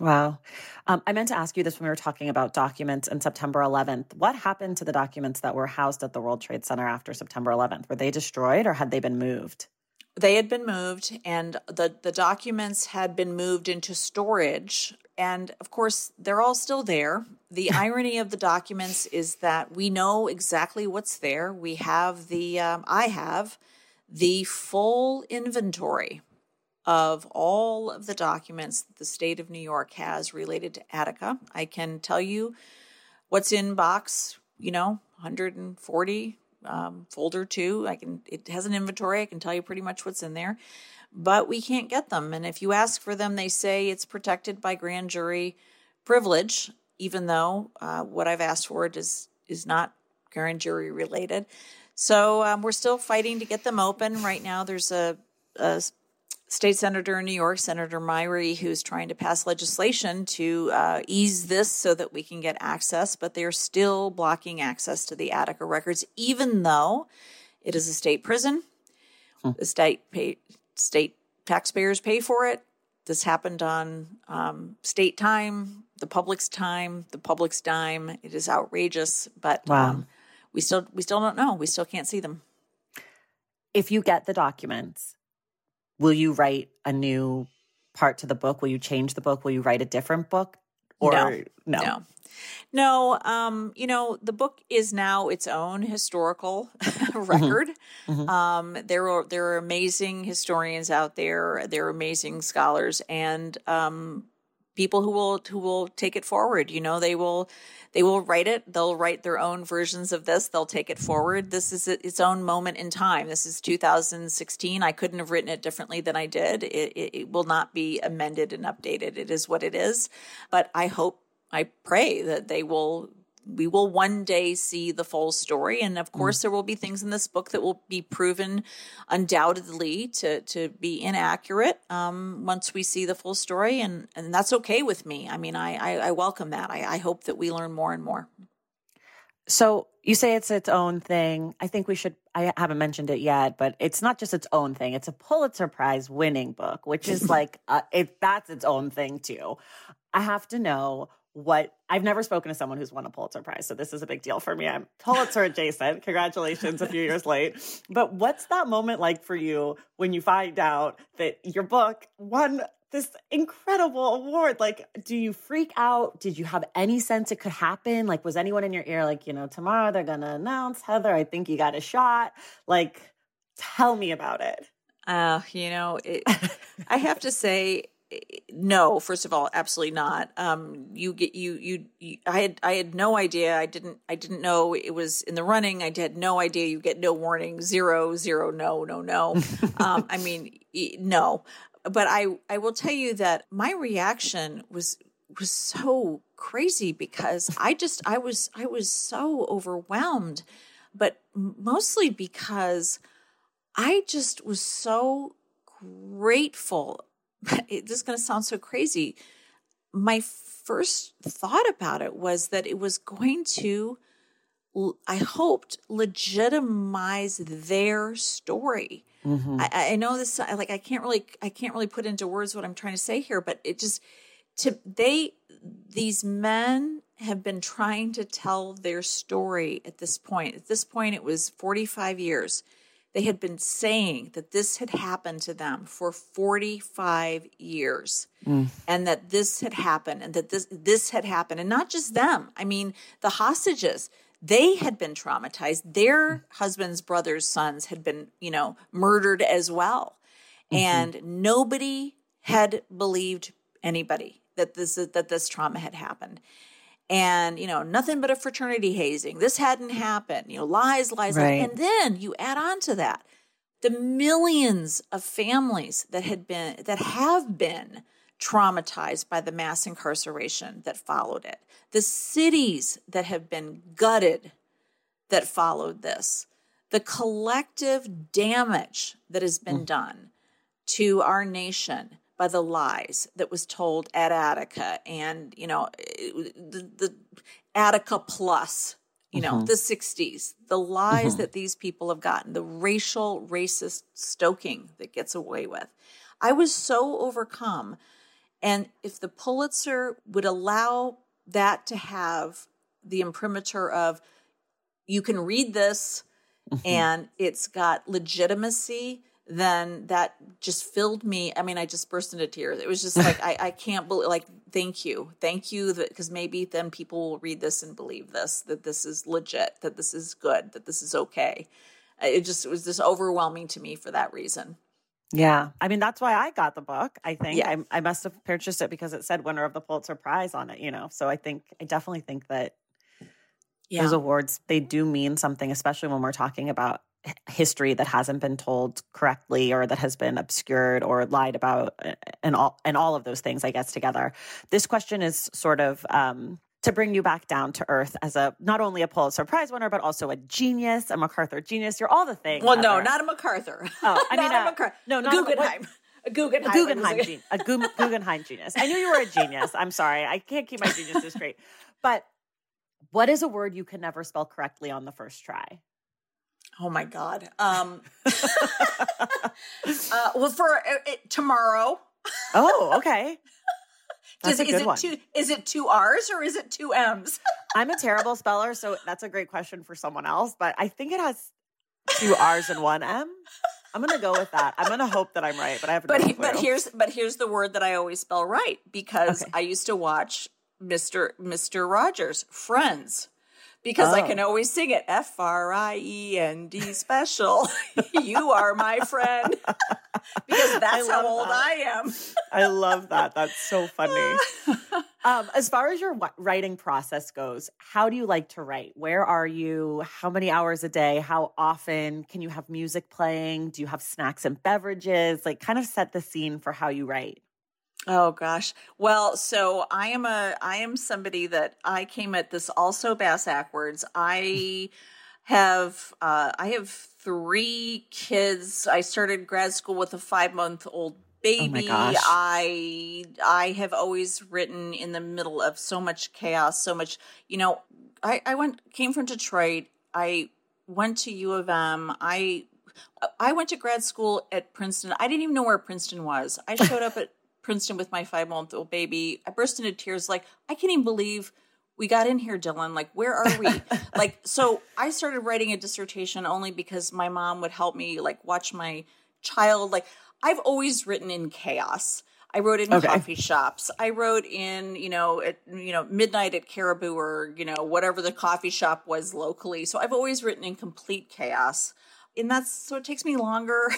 S1: Wow. Um, I meant to ask you this when we were talking about documents on September 11th. What happened to the documents that were housed at the World Trade Center after September 11th? Were they destroyed or had they been moved?
S2: They had been moved, and the, the documents had been moved into storage. And of course, they're all still there. The irony of the documents is that we know exactly what's there. We have the, um, I have the full inventory of all of the documents that the state of New York has related to Attica. I can tell you what's in box, you know, 140 um, folder too. I can it has an inventory. I can tell you pretty much what's in there, but we can't get them. And if you ask for them, they say it's protected by grand jury privilege, even though uh, what I've asked for is is not grand jury related. So um, we're still fighting to get them open. Right now, there's a, a state senator in New York, Senator Myrie, who's trying to pass legislation to uh, ease this so that we can get access, but they're still blocking access to the Attica records, even though it is a state prison. Hmm. The state pay, state taxpayers pay for it. This happened on um, state time, the public's time, the public's dime. It is outrageous, but
S1: Wow.
S2: um, we still we still don't know. We still can't see them.
S1: If you get the documents, will you write a new part to the book? Will you change the book? Will you write a different book? Or
S2: No. No. No, um, you know, the book is now its own historical record.
S1: Mhm.
S2: Um, there are there are amazing historians out there. There are amazing scholars and um, people who will who will take it forward. You know, they will they will write it. They'll write their own versions of this. They'll take it forward. This is its own moment in time. This is 2016. I couldn't have written it differently than I did. It, it, it will not be amended and updated. It is what it is. But I hope, I pray that they will. We will one day see the full story, and of course, there will be things in this book that will be proven undoubtedly to to be inaccurate um, once we see the full story, and and that's okay with me. I mean, I I, I welcome that. I, I hope that we learn more and more.
S1: So you say it's its own thing. I think we should. I haven't mentioned it yet, but it's not just its own thing. It's a Pulitzer Prize winning book, which is like uh, it. That's its own thing too. I have to know what I've never spoken to someone who's won a Pulitzer Prize, so this is a big deal for me. I'm Pulitzer adjacent. Congratulations, a few years late. But what's that moment like for you when you find out that your book won this incredible award? Like, do you freak out? Did you have any sense it could happen? Like, was anyone in your ear like, you know, tomorrow they're gonna announce Heather? I think you got a shot. Like, tell me about it.
S2: Uh, you know, it, I have to say, no. First of all, absolutely not. Um, you get you, you you. I had I had no idea. I didn't I didn't know it was in the running. I had no idea. You get no warning. Zero zero. No no no. um, I mean, no. But I I will tell you that my reaction was was so crazy because I just I was I was so overwhelmed, but mostly because. I just was so grateful. It, this is going to sound so crazy. My first thought about it was that it was going to, I hoped, legitimize their story. Mm-hmm. I, I know this, like, I can't really, I can't really put into words what I'm trying to say here, but it just, to, they, these men have been trying to tell their story at this point. At this point, it was 45 years they had been saying that this had happened to them for 45 years mm. and that this had happened and that this this had happened. And not just them i mean the hostages they had been traumatized. Their mm. husbands brothers sons had been you know murdered as well. Mm-hmm. And nobody had believed anybody that this that this trauma had happened and you know nothing but a fraternity hazing. This hadn't mm. happened. You know lies lies,
S1: Right.
S2: lies. and then you add on to that the millions of families that had been that have been traumatized by the mass incarceration that followed it. The cities that have been gutted that followed this. The collective damage that has been mm. done to our nation by the lies that was told at Attica and you know the, the Attica plus you know mm-hmm. the 60s the lies mm-hmm. that these people have gotten the racial racist stoking that gets away with. I was so overcome. And if the pulitzer would allow that to have the imprimatur of you can read this mm-hmm. and it's got legitimacy then that just filled me i mean i just burst into tears it was just like i, I can't believe like thank you thank you because maybe then people will read this and believe this that this is legit that this is good that this is okay it just it was just overwhelming to me for that reason
S1: Yeah. I mean, that's why I got the book. I think
S2: Yeah.
S1: I, I must have purchased it because it said winner of the Pulitzer Prize on it, you know? So I think, I definitely think that those awards, they do mean something, especially when we're talking about h- history that hasn't been told correctly or that has been obscured or lied about uh, and all, and all of those things, I guess, together. This question is sort of, um, to bring you back down to earth as a not only a Pulitzer Prize winner but also a genius, a MacArthur genius. You're all the things.
S2: well no not a macarthur
S1: Oh, I mean,
S2: not
S1: uh,
S2: a MacArthur.
S1: no, not a-
S2: guggenheim a guggenheim,
S1: a Guggenheim, gen- a Guggenheim genius. I knew you were a genius. I'm sorry, I can't keep my geniuses straight. But what is a word you can never spell correctly on the first try?
S2: Oh my God. Um, uh, well, for uh, it, tomorrow,
S1: Oh, okay. That's
S2: Does,
S1: a good
S2: is it
S1: one.
S2: two is it two R's or is it two M's?
S1: I'm a terrible speller, so that's a great question for someone else. But I think it has two R's and one M. I'm gonna go with that. I'm gonna hope that I'm right, but I have no
S2: but
S1: clue.
S2: but here's but here's the word that I always spell right because
S1: Okay.
S2: I used to watch Mr. Mr. Rogers Friends because I
S1: Oh.
S2: can always sing it F R I E N D special. you are my friend because that's how old
S1: that.
S2: I am.
S1: I love that. That's so funny. Um, as far as your writing process goes, how do you like to write? Where are you? How many hours a day? How often? Can you have music playing? Do you have snacks and beverages? Like, kind of set the scene for how you write.
S2: Oh gosh. Well, so I am a I am somebody that I came at this also bass backwards. I have uh I have three kids. I started grad school with a 5-month-old baby.
S1: gosh.
S2: I I have always written in the middle of so much chaos, so much, you know, I I went came from Detroit. I went to U of M. I I went to grad school at Princeton. I didn't even know where Princeton was. I showed up at Princeton with my five month old baby. I burst into tears, like, I can't even believe we got in here, Dylan. Like, where are we? like, so I started writing a dissertation only because my mom would help me, like, watch my child. Like, I've always written in chaos. I wrote in
S1: Okay.
S2: coffee shops. I wrote in, you know, at you know midnight at Caribou or you know whatever the coffee shop was locally. So I've always written in complete chaos, and that's so it takes me longer.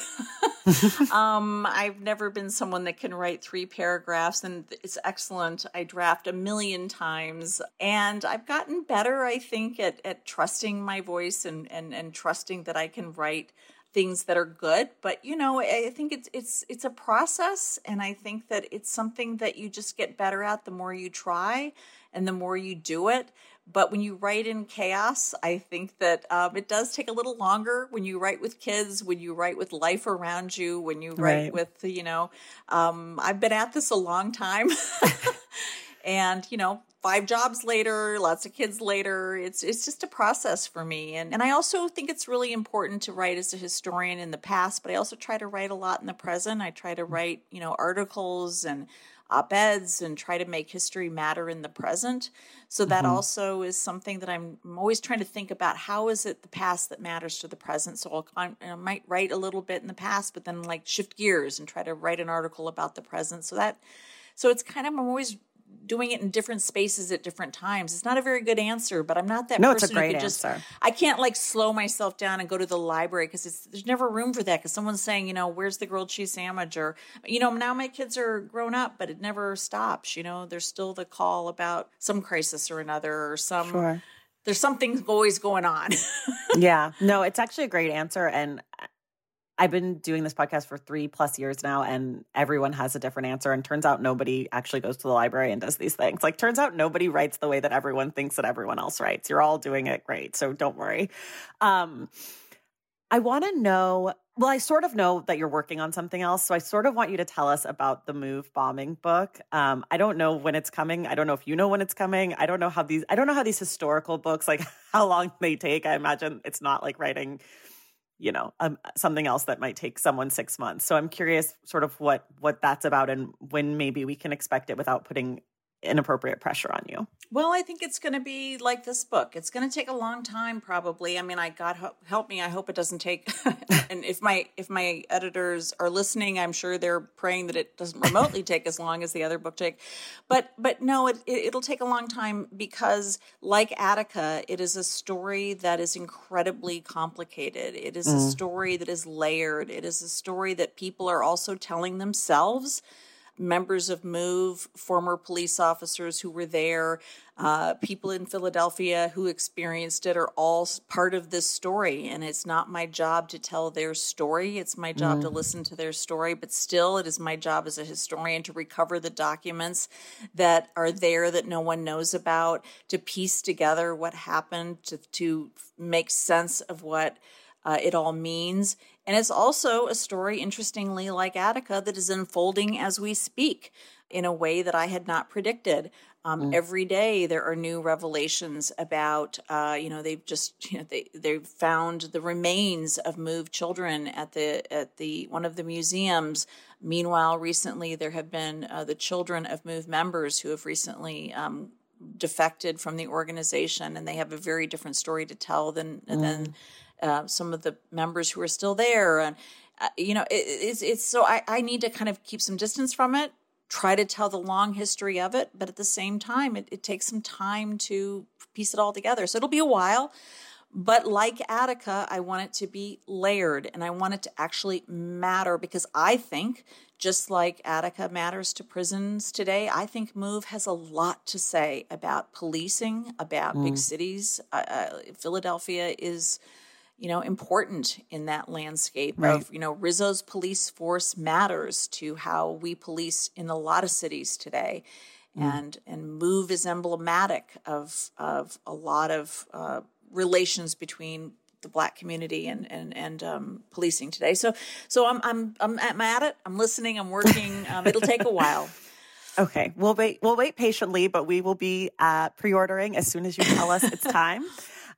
S2: um, I've never been someone that can write three paragraphs, and it's excellent. I draft a million times, and I've gotten better. I think at at trusting my voice and and and trusting that I can write things that are good but you know i think it's it's it's a process and i think that it's something that you just get better at the more you try and the more you do it but when you write in chaos i think that um, it does take a little longer when you write with kids when you write with life around you when you write
S1: Right.
S2: with you know um, i've been at this a long time. And you know five jobs later lots of kids later it's it's just a process for me. And and I also think it's really important to write as a historian in the past but I also try to write a lot in the present. I try to write you know articles and op-eds and try to make history matter in the present. So that mm-hmm. also is something that I'm, I'm always trying to think about how is it the past that matters to the present? So I'll I might write a little bit in the past but then like shift gears and try to write an article about the present. So that so it's kind of I'm always doing it in different spaces at different times. It's not a very good answer, but I'm not that
S1: No, it's a
S2: person who
S1: great
S2: just
S1: answer.
S2: I can't like slow myself down and go to the library because it's there's never room for that because someone's saying, you know, where's the grilled cheese sandwich or you know, now my kids are grown up, but it never stops, you know. There's still the call about some crisis or another or some
S1: Sure.
S2: there's something always going on.
S1: yeah. No, it's actually a great answer. And I've been doing this podcast for three plus years now, and everyone has a different answer. And turns out nobody actually goes to the library and does these things. Like, turns out nobody writes the way that everyone thinks that everyone else writes. You're all doing it great. So don't worry. Um, I want to know. Well, I sort of know that you're working on something else. So I sort of want you to tell us about the Move bombing book. Um, I don't know when it's coming. I don't know if you know when it's coming. I don't know how these, I don't know how these historical books, like how long they take. I imagine it's not like writing, you know, um, something else that might take someone six months. So I'm curious sort of what, what that's about and when maybe we can expect it without putting inappropriate pressure on you.
S2: Well, I think it's going to be like this book. It's going to take a long time, probably. I mean, I God help, me. I hope it doesn't take. and if my if my editors are listening, I'm sure they're praying that it doesn't remotely take as long as the other book take. But but no, it, it it'll take a long time because, like Attica, it is a story that is incredibly complicated. It is a mm. story that is layered. It is a story that people are also telling themselves members of MOVE, former police officers who were there, uh, people in Philadelphia who experienced it are all part of this story. And it's not my job to tell their story. It's my job to listen to their story. But still, it is my job as a historian to recover the documents that are there that no one knows about, to piece together what happened, to, to make sense of what uh, it all means. And it's also a story, interestingly, like Attica, that is unfolding as we speak in a way that I had not predicted. Um, Every day there are new revelations about, uh, you know, they've just, you know, they they've found the remains of moved children at the at the one of the museums Meanwhile, recently there have been uh, the children of MOVE members who have recently um, defected from the organization, and they have a very different story to tell than mm. than uh, some of the members who are still there. And uh, you know, it, it's it's so I, I need to kind of keep some distance from it try to tell the long history of it, but at the same time, it, it, takes some time to piece it all together. So it'll be a while. But like Attica, I want it to be layered and I want it to actually matter because I think, just like Attica matters to prisons today, I think Move has a lot to say about policing, about mm. big cities. Uh, uh, Philadelphia is you know important in that landscape right. of you know Rizzo's police force matters to how we police in a lot of cities today mm. and and move is emblematic of of a lot of uh, relations between the black community and and and um, policing today. So so I'm I'm I'm at it. I'm listening. I'm working. Um, it'll take a while.
S1: Okay, we'll wait. We'll wait patiently, but we will be uh, pre-ordering as soon as you tell us it's time.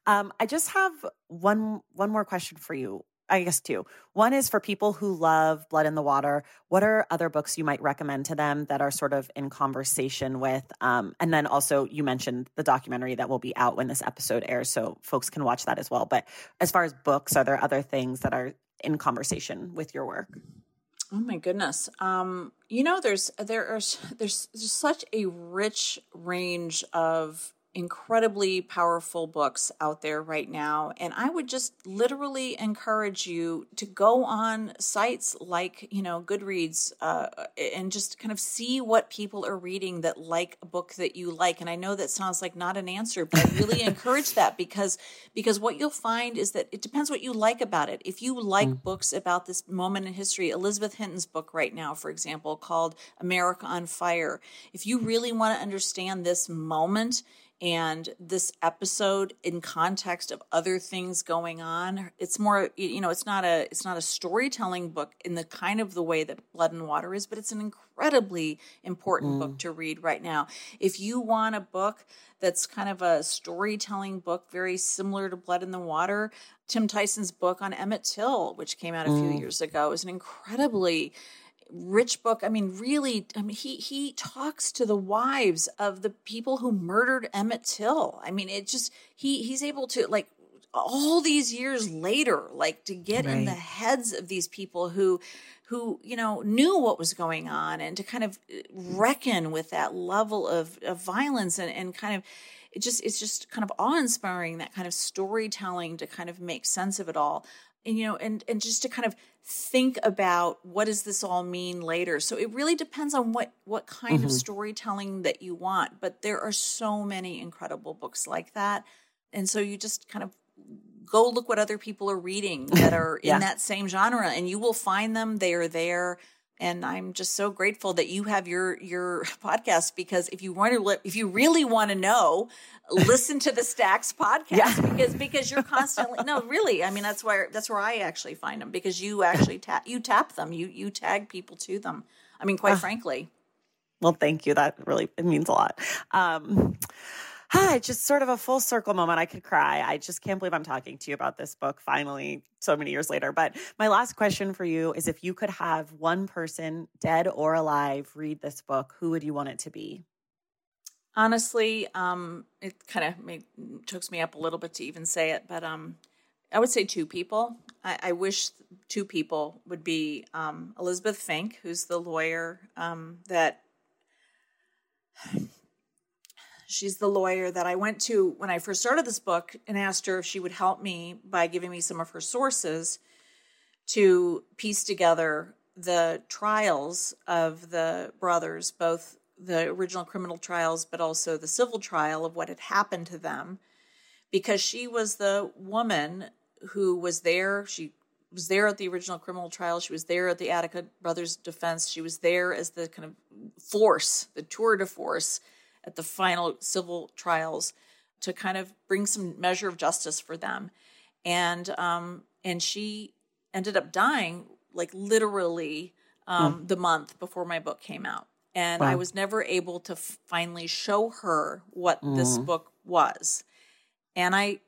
S1: Um, I just have one one more question for you. I guess two. One is for people who love Blood in the Water. What are other books you might recommend to them that are sort of in conversation with? Um, and then also, you mentioned the documentary that will be out when this episode airs, so folks can watch that as well. But as far as books, are there other things that are in conversation with your work?
S2: Oh my goodness. Um, you know, there's there are there's, there's such a rich range of incredibly powerful books out there right now. And I would just literally encourage you to go on sites like, you know, Goodreads uh, and just kind of see what people are reading that like a book that you like. And I know that sounds like not an answer, but I really encourage that because because what you'll find is that it depends what you like about it. If you like mm. books about this moment in history, Elizabeth Hinton's book right now, for example, called America on Fire, if you really want to understand this moment, and this episode in context of other things going on it's more you know it's not a it's not a storytelling book in the kind of the way that blood and water is but it's an incredibly important mm. book to read right now if you want a book that's kind of a storytelling book very similar to blood in the water tim tyson's book on emmett till which came out a few mm. years ago is an incredibly rich book. I mean, really, I mean, he he talks to the wives of the people who murdered Emmett Till. I mean, it just he he's able to like all these years later, like to get right. in the heads of these people who who you know knew what was going on and to kind of uh, reckon with that level of, of violence and, and kind of it just it's just kind of awe-inspiring that kind of storytelling to kind of make sense of it all and you know and and just to kind of think about what does this all mean later so it really depends on what what kind mm-hmm. of storytelling that you want but there are so many incredible books like that and so you just kind of go look what other people are reading that are yeah. in that same genre and you will find them they are there and I'm just so grateful that you have your your podcast because if you want to if you really want to know listen to the Stacks podcast yeah. because because you're constantly no really I mean that's where that's where I actually find them because you actually tap you tap them you you tag people to them. I mean quite uh, frankly.
S1: Well thank you. That really it means a lot. Um hi, just sort of a full circle moment. I could cry. I just can't believe I'm talking to you about this book finally so many years later. But my last question for you is if you could have one person, dead or alive, read this book, who would you want it to be?
S2: Honestly, um, it kind of chokes me up a little bit to even say it, but um, I would say two people. I, I wish two people would be um, Elizabeth Fink, who's the lawyer um, that She's the lawyer that I went to when I first started this book and asked her if she would help me by giving me some of her sources to piece together the trials of the brothers, both the original criminal trials, but also the civil trial of what had happened to them, because she was the woman who was there. She was there at the original criminal trial. She was there at the Attica brothers' defense. She was there as the kind of force, the tour de force at the final civil trials to kind of bring some measure of justice for them. And um, and she ended up dying like literally um, mm. the month before my book came out. And wow. I was never able to finally show her what mm. this book was. And I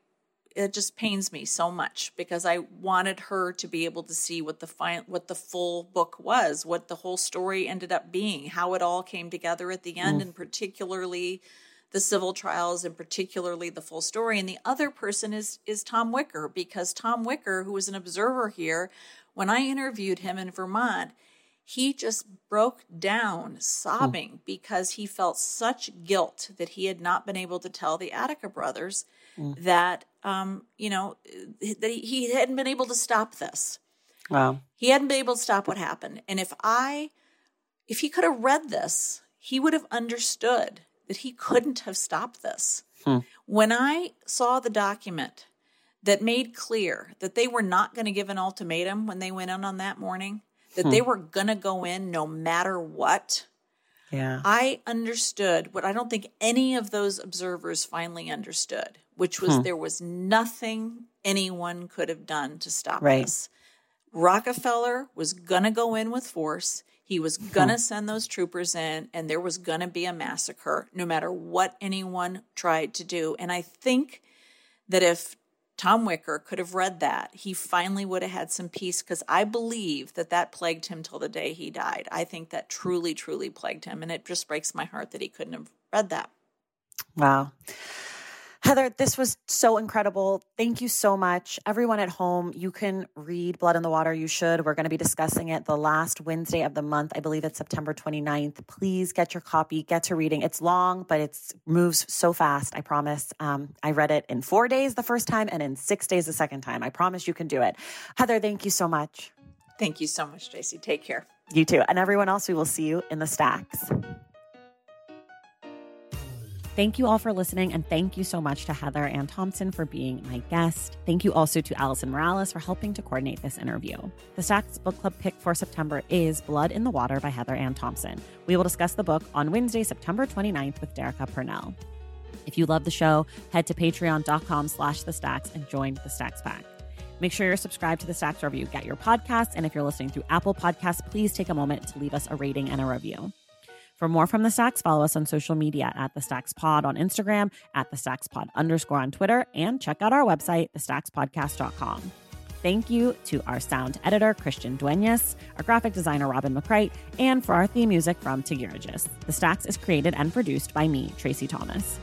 S2: it just pains me so much because I wanted her to be able to see what the fi- what the full book was, what the whole story ended up being, how it all came together at the end, mm. and particularly the civil trials and particularly the full story. And the other person is is Tom Wicker because Tom Wicker, who was an observer here, when I interviewed him in Vermont, he just broke down sobbing mm. because he felt such guilt that he had not been able to tell the Attica brothers mm. that um, you know that he, he hadn't been able to stop this.
S1: Wow.
S2: He hadn't been able to stop what happened. And if I if he could have read this, he would have understood that he couldn't have stopped this. Hmm. When I saw the document that made clear that they were not going to give an ultimatum when they went in on that morning, that hmm. they were going to go in no matter what.
S1: Yeah.
S2: I understood what I don't think any of those observers finally understood, which was hmm. there was nothing anyone could have done to stop right. this. Rockefeller was going to go in with force. He was going to hmm. send those troopers in, and there was going to be a massacre no matter what anyone tried to do. And I think that if Tom Wicker could have read that, he finally would have had some peace because I believe that that plagued him till the day he died. I think that truly, truly plagued him. And it just breaks my heart that he couldn't have read that.
S1: Wow. Heather, this was so incredible. Thank you so much. Everyone at home, you can read Blood in the Water. You should. We're going to be discussing it the last Wednesday of the month. I believe it's September 29th. Please get your copy, get to reading. It's long, but it moves so fast. I promise. Um, I read it in four days the first time and in six days the second time. I promise you can do it. Heather, thank you so much.
S2: Thank you so much, Traci. Take care.
S1: You too. And everyone else, we will see you in the stacks. Thank you all for listening, and thank you so much to Heather Ann Thompson for being my guest. Thank you also to Allison Morales for helping to coordinate this interview. The Stacks Book Club pick for September is Blood in the Water by Heather Ann Thompson. We will discuss the book on Wednesday, September 29th with Derecka Purnell. If you love the show, head to patreon.com slash the stacks and join the Stacks Pack. Make sure you're subscribed to the Stacks Review. Get your podcasts. And if you're listening through Apple Podcasts, please take a moment to leave us a rating and a review. For more from the Stacks, follow us on social media at the Stacks Pod on Instagram, at the Stacks Pod underscore on Twitter, and check out our website, thestackspodcast.com. Thank you to our sound editor, Christian Duenas, our graphic designer, Robin McCrite, and for our theme music from Tagirijus. The Stacks is created and produced by me, Traci Thomas.